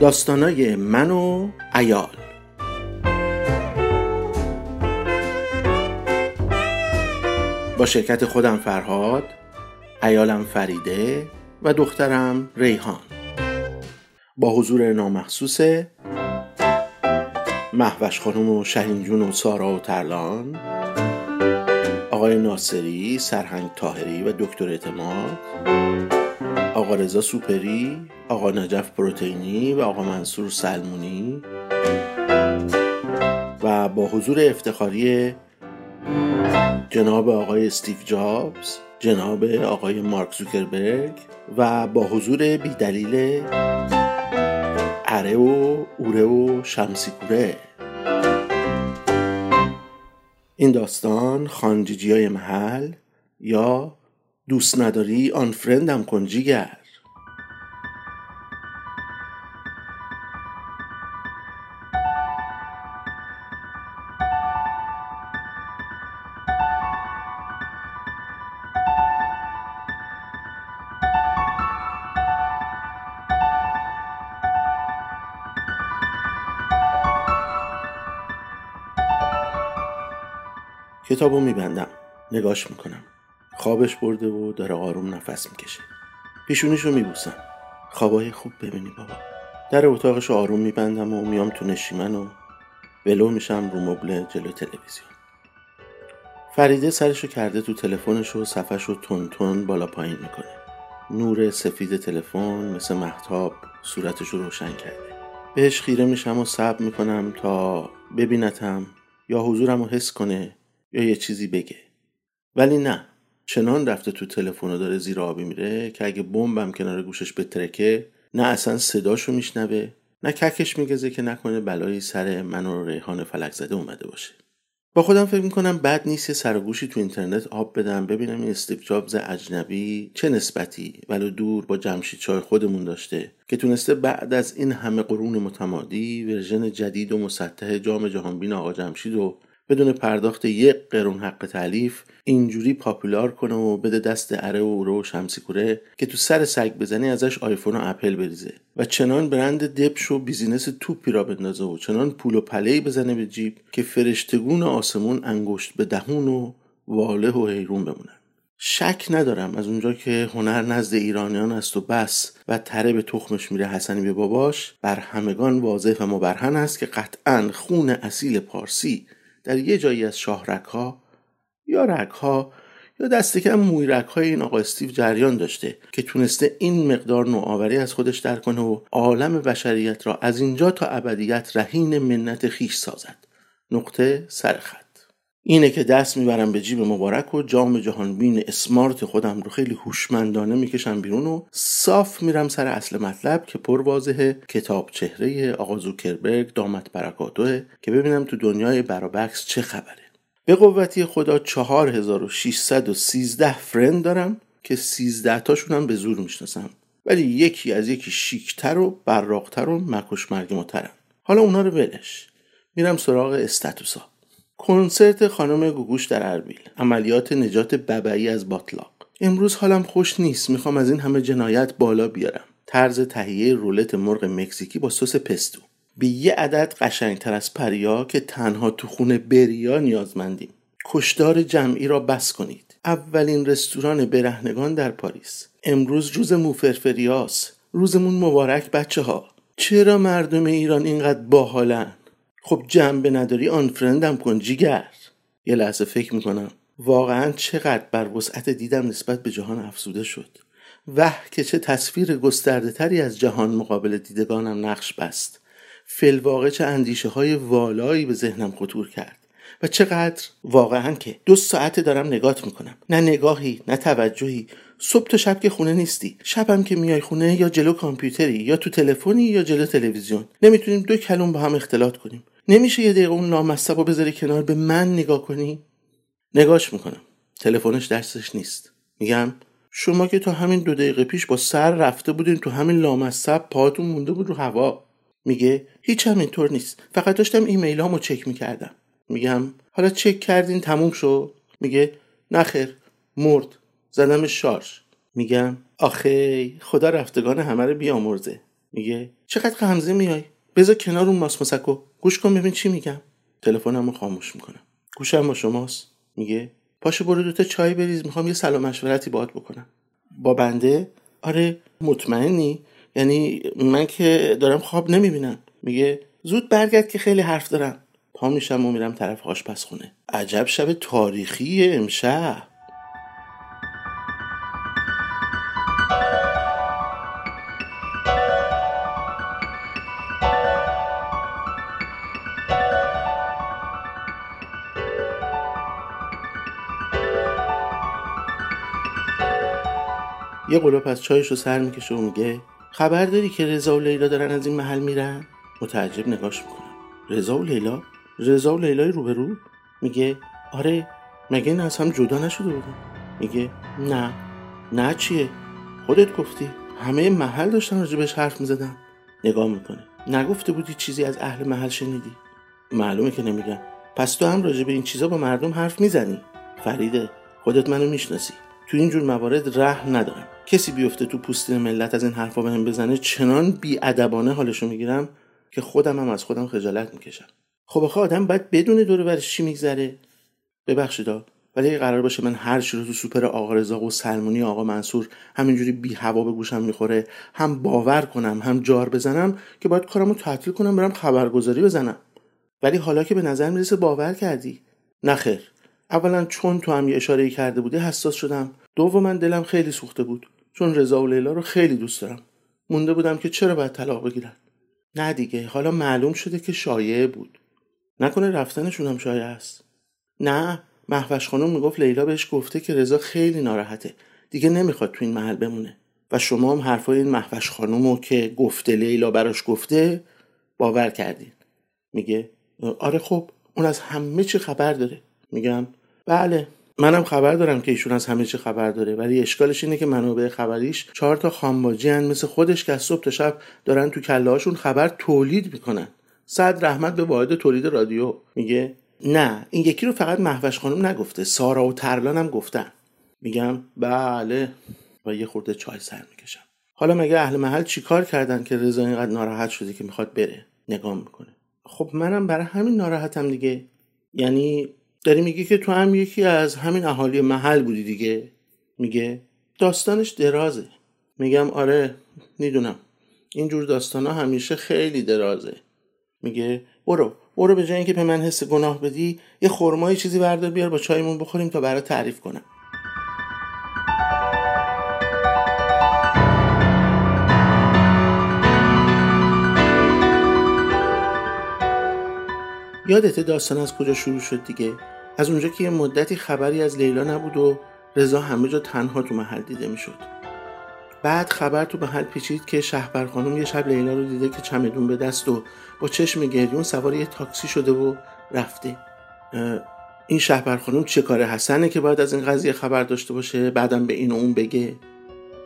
داستانای من و ایال با شرکت خودم فرهاد ایالم فریده و دخترم ریحان. با حضور نامخصوص محوش خانم و شهین جون و سارا و ترلان آقای ناصری، سرهنگ تاهری و دکتر اعتماد آقا رضا سوپری، آقا نجف پروتئینی و آقا منصور سلمونی و با حضور افتخاری جناب آقای استیو جابز جناب آقای مارک زوکربرگ و با حضور بیدلیل اره و اوره و شمسی کوره این داستان خانجیجی های محل یا دوست نداری آن فرندم کن جیگر کتابو میبندم. نگاش می‌کنم. خوابش برده و داره آروم نفس می‌کشه. پیشونیشو میبوسم. خوابای خوب ببینی بابا. در اتاقش آروم میبندم و میام تو نشیمن و ولو میشم رو مبل جلو تلویزیون. فریده سرشو کرده تو تلفنش و صفحش تون تون بالا پایین می‌کنه. نور سفید تلفن مثل محتاب صورتش رو روشن کرده. بهش خیره میشم و صبر می‌کنم تا ببینتم یا حضورم رو حس کنه یا یه چیزی بگه. ولی نه چنان رفته تو تلفن داره زیر آبی میره که اگه بمبم کنار گوشش بترکه نه اصلا صداشو میشنوه نه ککش میگزه که نکنه بلایی سر من و ریحان فلک زده اومده باشه. با خودم فکر می‌کنم بد نیست یه سر و گوشی تو اینترنت آب بدم ببینم این استیو جابز اجنبی چه نسبتی ولو دور با جمشید چای خودمون داشته که تونسته بعد از این همه قرون متمادی version جدید و مسطح جام جهانبین آقا جمشید و بدون پرداخت یک قرون حق تألیف اینجوری popular کنه و بده دست اره و اوره و شمسی کوره که تو سر سگ بزنی ازش آیفون و اپل بریزه. و چنان برند دبش و business توپی راه بندازه و چنان پول و پله‌ای بزنه به جیب که فرشتگون آسمون انگشت به دهون و واله و حیرون بمونن. شک ندارم از اونجا که هنر نزد ایرانیان است و بس و تره به تخمش میره حسنی به باباش. بر همگان واضح و مبرهن است که قطعا خون اصیل پارسی در یه جایی از شاهرک ها یا رک ها یا دست کم مویرک های این آقا استیو جریان داشته که تونسته این مقدار نوآوری از خودش در کنه و عالم بشریت را از اینجا تا ابدیت رهین منت خیش سازد. نقطه سرخط اینه که دست می‌برم به جیب مبارک و جام جهانبین اسمارت خودم رو خیلی هوشمندانه می‌کشم بیرون و صاف میرم سر اصل مطلب که پر واضحه. کتاب چهره آقا زوکربرگ دامت برکاتوه که ببینم تو دنیای برابکس چه خبره. به قوتی خدا 4613 فرند دارم که 13 تاشونم به زور می‌شناسم. ولی یکی از یکی شیکتر و براقتر و مکش مرگ حالا اونا رو ولش میرم سراغ استاتوسا. کنسرت خانم گوگوش در اربیل. عملیات نجات ببعی از باطلاق. امروز حالم خوش نیست. می‌خوام از این همه جنایت بالا بیارم. طرز تهیه رولت مرغ مکزیکی با سس پستو. به یه عدد قشنگتر از پریا که تنها تو خونه بریا نیازمندیم. کشدار جمعی را بس کنید. اولین رستوران برهنگان در پاریس. امروز روز موفرفریاس روزمون مبارک بچه ها چرا مردم ایران اینقدر باحالن؟ خب جنبه نداری آن فرندم کن جیگر. یه لحظه فکر می‌کنم. واقعا چقدر بر وسعت دیدم نسبت به جهان افزوده شد. وح که چه تصویر گسترده تری از جهان مقابل دیدگانم نقش بست. فلواقع چه اندیشه های والایی به ذهنم خطور کرد. و چقدر واقعا که دو ساعته دارم نگات می‌کنم. نه نگاهی نه توجهی. صبح تا شب که خونه نیستی. شبم که میای خونه یا جلو کامپیوتری یا تو تلفنی یا جلو تلویزیون. نمی‌تونیم دو کلم با هم اختلاط کنیم. نمیشه یه دقیقه اون لامصب رو بذاری کنار به من نگاه کنی؟ نگاش می‌کنم. تلفنش دستش نیست. میگم شما که تا همین دو دقیقه پیش با سر رفته بودین تو همین لامصب پاتون مونده بود رو هوا. میگه هیچ هم اینطور نیست. فقط داشتم ایمیل هامو چک می‌کردم. میگم حالا چک کردین تموم شد. میگه نخیر مرد. زدم شارژ. میگم آخه خدا رفتگان همه رو بیامرزه. میگه چقدر غمزه میای؟ بذار کنار اون ماس مسکو گوش کن ببین چی میگم. تلفنم رو خاموش می‌کنم. گوشم با شماست. میگه پاشو برو دوتا چای بریز می‌خوام یه سلام مشورتی باهات بکنم. با بنده آره مطمئنی؟ یعنی من که دارم خواب نمی‌بینم. میگه زود برگرد که خیلی حرف دارم. پا میشم و میرم طرف آشپزخونه. عجب شب تاریخی امشب. یه قلوب از چایش رو سر می‌کشه و میگه خبر داری که رضا و لیلا دارن از این محل میرن؟ متعجب نگاش می‌کنم. رضا و لیلا؟ رضا و لیلای روبرو؟ میگه آره مگه این از هم جدا نشده بودن. میگه نه. نه چیه؟ خودت گفتی. همه محل داشتن راجبش حرف می‌زدن. نگاه می‌کنه. نگفته بودی چیزی از اهل محل شنیدی؟ معلومه که نمیگم. پس تو هم راجب این چیزا با مردم حرف می‌زنی؟ فریده خودت منو می‌شناسی. تو اینجور موارد رحم ندارم. کسی بیفته تو پوستین ملت از این حرفا بهم بزنه چنان بیادبانه حالشو می‌گیرم که خودم هم از خودم خجالت می‌کشم. خب آخه آدم باید بدون دور برش چی میگذره؟ ببخشیدا ولی اگه قرار باشه من هر چی رو تو سوپر آقا رضا و سلمونی آقا منصور همینجوری بی هوا به گوشم می‌خوره هم باور کنم هم جار بزنم که باید کارمو تعطیل کنم برم خبرگزاری بزنم. ولی حالا که به نظر می‌رسه باور کردی. نخیر اولا چون تو هم یه اشاره کرده بودی حساس شدم. من دلم خیلی سوخته بود. چون رضا و لیلا رو خیلی دوست دارم. مونده بودم که چرا باید طلاق بگیرن؟ نه دیگه حالا معلوم شده که شایعه بود. نکنه رفتنشون هم شایعه است. نه محوش خانم می‌گفت لیلا بهش گفته که رضا خیلی ناراحته. دیگه نمی‌خواد تو این محل بمونه. و شما هم حرفای این محوش خانم رو که گفته لیلا براش گفته باور کردین. میگه آره خب اون از همه چی خبر داره. میگم بله. منم خبر دارم که ایشون از همه چی خبر داره ولی اشکالش اینه که منابع خبریش چهار تا خانباجی هن مثل خودش که از صبح تا شب دارن تو کله خبر تولید می‌کنن. صد رحمت به واحد تولید رادیو. میگه نه این یکی رو فقط محوش خانم نگفته سارا و ترلان هم گفتن. میگم بله. و یه خورده چای سر می‌کشم. حالا مگه اهل محل چیکار کردن که رضا اینقدر ناراحت شده که می‌خواد بره؟ نگاه می‌کنه. خب منم برای همین ناراحتم دیگه. یعنی داری میگه که تو هم یکی از همین اهالی محل بودی دیگه؟ میگه. داستانش درازه. میگم آره می‌دونم. اینجور داستان ها همیشه خیلی درازه. میگه برو برو به جای اینکه به من حس گناه بدی یه خرمای چیزی بردار بیار با چایمون بخوریم تا برات تعریف کنم. یادت داستان از کجا شروع شد دیگه؟ از اونجا که یه مدتی خبری از لیلا نبود و رضا همه جا تنها تو محل دیده می‌شد. بعد خبر تو محل پیچید که شهبر خانم یه شب لیلا رو دیده که چمدون به دست و با چشم گریون سوار یه تاکسی شده و رفته. این شهبر خانم چه کار حسنه که باید از این قضیه خبر داشته باشه بعدم به این و اون بگه؟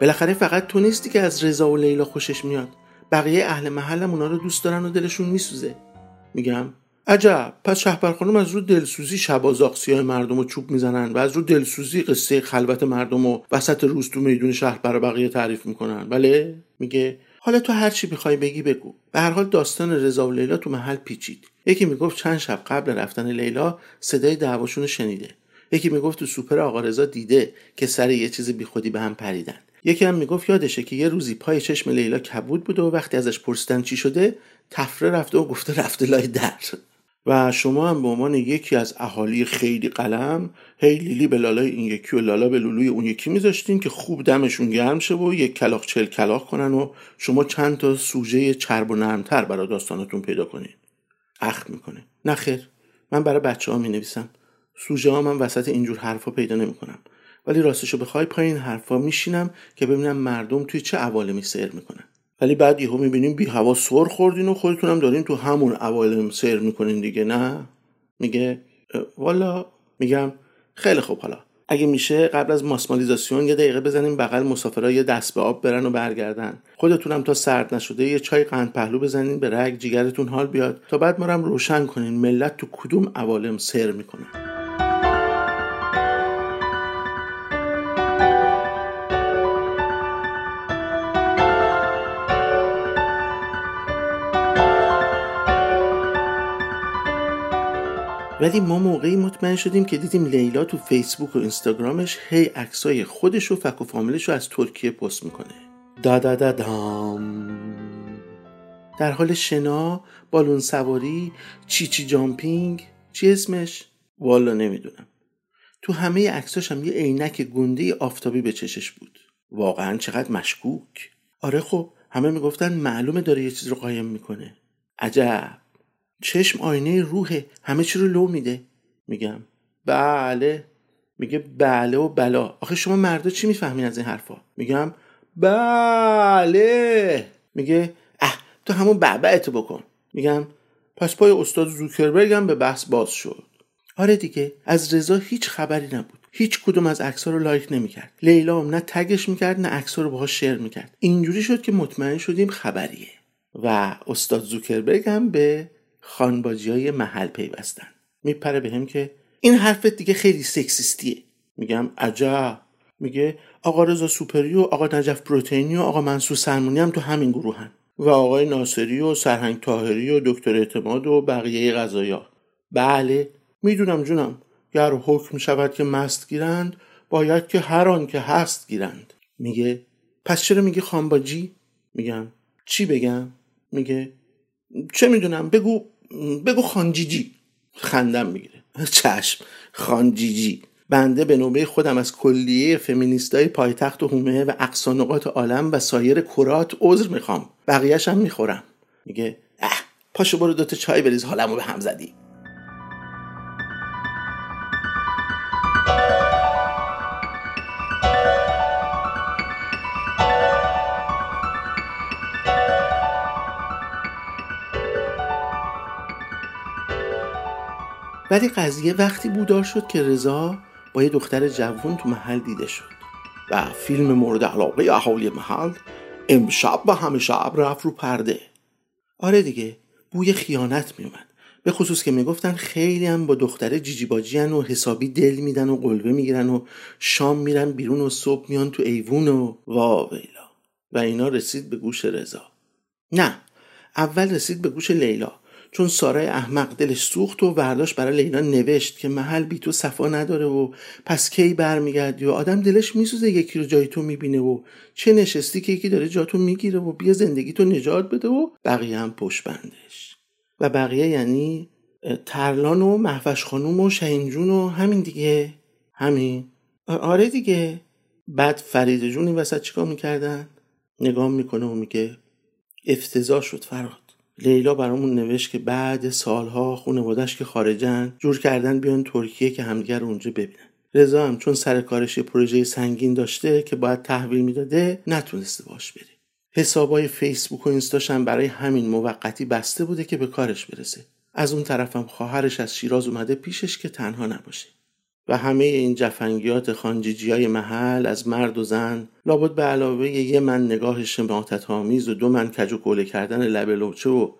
بالاخره فقط تو نیستی که از رضا و لیلا خوشش میاد. بقیه اهل محلم اونا رو دوست دارن و دلشون میسوزه. میگم؟ عجب. پس شهبر خانم از رو دلسوزی شبازاق سیاه مردم رو چوب می‌زنن و از رو دلسوزی قصه خلوت مردم و وسط روز تو میدون شهر برای بقیه تعریف می‌کنن. بله؟ میگه حالا تو هر چی بخوای بگی بگو. به هر حال داستان رضا و لیلا تو محل پیچید. یکی می‌گفت چند شب قبل رفتن لیلا صدای دعواشون شنیده. یکی می‌گفت تو سوپر آقا رضا دیده که سر یه چیز بیخودی به هم پریدن. یکی هم می‌گفت یادشه که یه روزی پای چشم لیلا کبود بوده و وقتی ازش پرسیدن چی شده تفره رفته و گفته رفته لای در. و شما هم به عنوان یکی از اهالی خیلی قلم هی لیلی به لالای این یکی و لالا به لولوی اون یکی میذاشتین که خوب دمشون گرم شه و یک کلاق چل کلاق کنن و شما چند تا سوژه چرب و نرمتر برای داستانتون پیدا کنین. اخ می‌کنه. نخیر من برای بچه ها می نویسم سوژه ها من وسط اینجور حرفا پیدا نمی‌کنم. ولی راستشو بخوای پایین حرفا میشینم که ببینم مردم توی چه عوالمی سیر می‌کنن. ولی بعد یهو می‌بینیم بی هوا سر خوردین و خودتونم دارین تو همون اوایل سیر می‌کنین دیگه نه؟ میگه والا؟ میگم خیلی خوب حالا. اگه میشه قبل از ماسمالیزاسیون یه دقیقه بزنیم بغل مسافرها یه دست به آب برن و برگردن. خودتونم تا سرد نشده یه چای قند پهلو بزنین به رگ جیگرتون حال بیاد. تا بعد ما روشن کنین ملت تو کدوم عوالم سیر می‌کنن ولی ما موقعی مطمئن شدیم که دیدیم لیلا تو فیسبوک و اینستاگرامش هی عکسای خودش و فک و فامیلش رو از ترکیه پست می‌کنه. دا دا دا دام. در حال شنا بالون سواری چی چی جامپینگ چی اسمش؟ والا نمی‌دونم. تو همه عکساش هم یه عینک گنده آفتابی به چشش بود. واقعا چقدر مشکوک. آره خب همه می‌گفتن معلومه داره یه چیز رو قایم می‌کنه. عجب. چشم آینه روحه همه چی رو لو میده. میگم بله. میگه بله و بلا. آخه شما مردا چی می‌فهمین از این حرفا؟ میگم بله. میگه اه تو همون بعبعتو بکن. میگم پس پای استاد زوکربرگ هم به بحث باز شد. آره دیگه از رضا هیچ خبری نبود. هیچ کدوم از عکس‌ها رو لایک نمی‌کرد. لیلا هم نه تگش می‌کرد نه عکس‌ها رو باهاش شیر می‌کرد. اینجوری شد که مطمئن شدیم خبریه. و استاد زوکربرگ هم به خانباجی های محل پیوستن. میپره به هم که این حرفت دیگه خیلی سکسیستیه. میگم عجب. میگه آقا رضا سوپری و آقا نجف پروتئینی و آقا منصور سلمونی هم تو همین گروهن. و آقای ناصری و سرهنگ تاهری و دکتر اعتماد و بقیه غذایا. بله می‌دونم جونم. گر حکم شود که مست گیرند باید که هر آن که هست گیرند. میگه پس چرا میگه خانباجی میگم چی بگم؟ میگه چه می‌دونم؟ بگو. بگو خانجیجی. خندم می‌گیره. چشم. خانجیجی. بنده به نوبه خودم از کلیه فمینیستای پایتخت و هومه و اقصانقات عالم و سایر کرات عذر می‌خوام. بقیهش هم می‌خورم. میگه اه پاشو برو دوتا چای بریز حالمو به هم زدی. ولی قضیه وقتی بودار شد که رضا با یه دختر جوون تو محل دیده شد و فیلم مورد علاقه اهالی محل امشب و همه شب رفت رو پرده. آره دیگه بوی خیانت میومد به خصوص که می‌گفتن خیلی هم با دختر جیجی باجی و حسابی دل میدن و قلبه می‌گیرن و شام میرن بیرون و صبح میان تو ایوون و واویلا. و اینا رسید به گوش رضا. نه اول رسید به گوش لیلا. چون سارای احمق دلش سوخت و برداشت برای لیلا نوشت که محل بی تو صفا نداره و پس کی برمیگردی و آدم دلش میسوزه یکی رو جای تو می‌بینه و چه نشستی که یکی داره جاتو می‌گیره و بیا زندگی تو نجات بده و بقیه هم پشت بندش. و بقیه یعنی ترلان و محوش خانوم و شهینجون و همین دیگه. همین. آره دیگه. بعد فرید جون این وسط چیکار می‌کردن؟ نگاه می‌کنه و میگه افتضاح شد فراد لیلا برامون نوشت که بعد سالها خانوادش که خارجن جور کردن بیان ترکیه که همدیگر اونجا ببینن. رضا هم چون سر کارش پروژه سنگین داشته که باید تحویل می‌داده نتونسته باش بره. حسابای فیسبوک و اینستاش هم برای همین موقتی بسته بوده که به کارش برسه. از اون طرفم خواهرش از شیراز اومده پیشش که تنها نباشه. و همه این جفنگیات خانجیجی های محل از مرد و زن لابد به علاوه یه من نگاه شماتت آمیز و دو من کج و کوله کردن لب لوچه و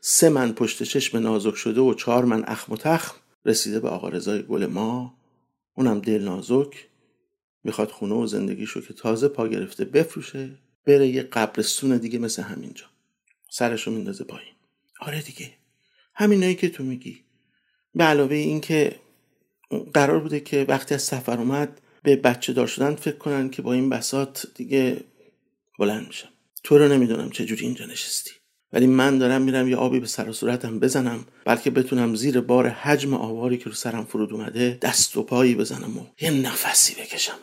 سه من پشت چشم نازک شده و چهار من اخم و تخم رسیده به آقا رضای گل ما. اونم دل نازک می‌خواد خونه و زندگیشو که تازه پا گرفته بفروشه بره یه قبرستون دیگه مثل همینجا. سرشو میندازه پایین. آره دیگه. همینایی که تو میگی. به علاوه این که قرار بوده که وقتی از سفر اومد به بچه دار شدن فکر کنن که با این بسات دیگه بلند میشم. تو رو نمی‌دونم چجوری اینجا نشستی. ولی من دارم میرم یه آبی به سر و صورتم بزنم بلکه بتونم زیر بار حجم آواری که رو سرم فرود اومده دست و پایی بزنم و یه نفسی بکشم.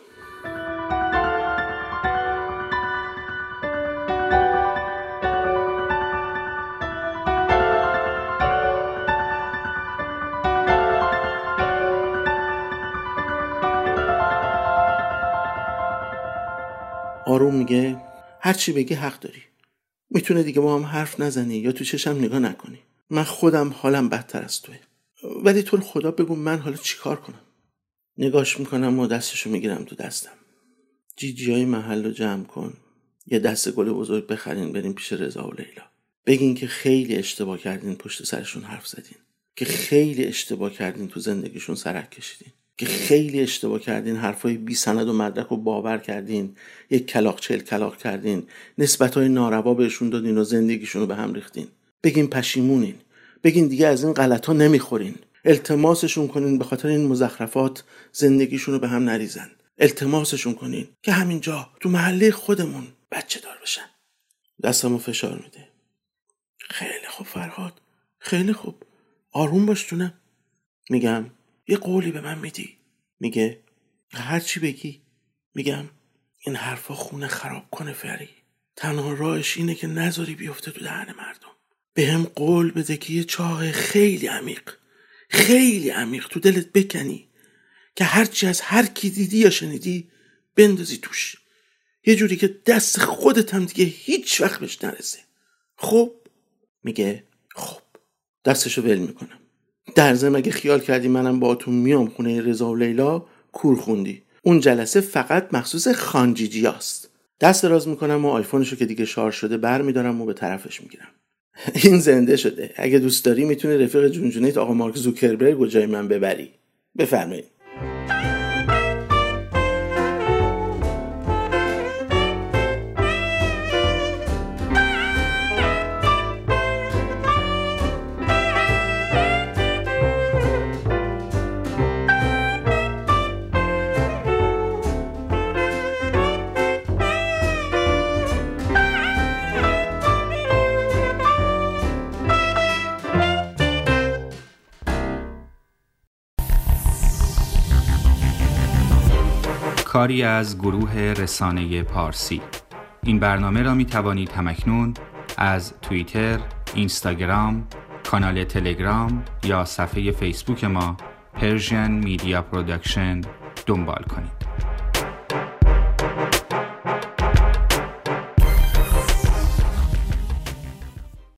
آروم میگه هرچی بگی حق داری. می‌تونه دیگه با هم حرف نزنی یا تو چشم نگاه نکنی. من خودم حالم بدتر از توه. ولی تو خدا بگو من حالا چیکار کنم؟ نگاش می‌کنم و دستشو می‌گیرم تو دستم. جیجی های محل رو جمع کن. یه دست گل بزرگ بخرین بریم پیش رضا و لیلا. بگین که خیلی اشتباه کردین پشت سرشون حرف زدین. که خیلی اشتباه کردین تو زندگیشون سرک کشیدین. که خیلی اشتباه کردین حرفای بی سند و مدرک رو باور کردین یک کلاق چل کلاق کردین نسبت های ناروا بهشون دادین و زندگیشون رو به هم ریختین. بگین پشیمونین. بگین دیگه از این غلط ها نمی‌خورین. التماسشون کنین به خاطر این مزخرفات زندگیشون رو به هم نریزن. التماسشون کنین که همینجا تو محله خودمون بچه دار بشن. دستمو فشار میده. خیلی خوب فرهاد. خیلی خوب. آروم باش تونم میگم یه قولی به من میدی. میگه هر چی بگی. میگم این حرفا خونه خراب کنه فری. تنها راهش اینه که نذاری بیفته تو دهن مردم. به هم قول بده که یه چاق خیلی عمیق خیلی عمیق تو دلت بکنی که هرچی از هر کی دیدی یا شنیدی بندازی توش. یه جوری که دست خودت هم دیگه هیچ وقت بهش نرسه. خب؟ میگه خب دستشو ول می‌کنم. در ضمن اگه خیال کردی منم با تو میام خونه رضا و لیلا کور خوندی. اون جلسه فقط مخصوص خانجیجیاست دست راز می‌کنم و آیفونشو که دیگه شارژ شده بر میدارم و به طرفش می‌گیرم. این زنده شده. اگه دوست داری می‌تونی رفیق جونجونیت آقا مارک زوکربرگ و جای من ببری. بفرمایید. کاری از گروه رسانه پارسی این برنامه را می توانید هم‌اکنون از توییتر، اینستاگرام، کانال تلگرام یا صفحه فیسبوک ما Persian Media Production دنبال کنید.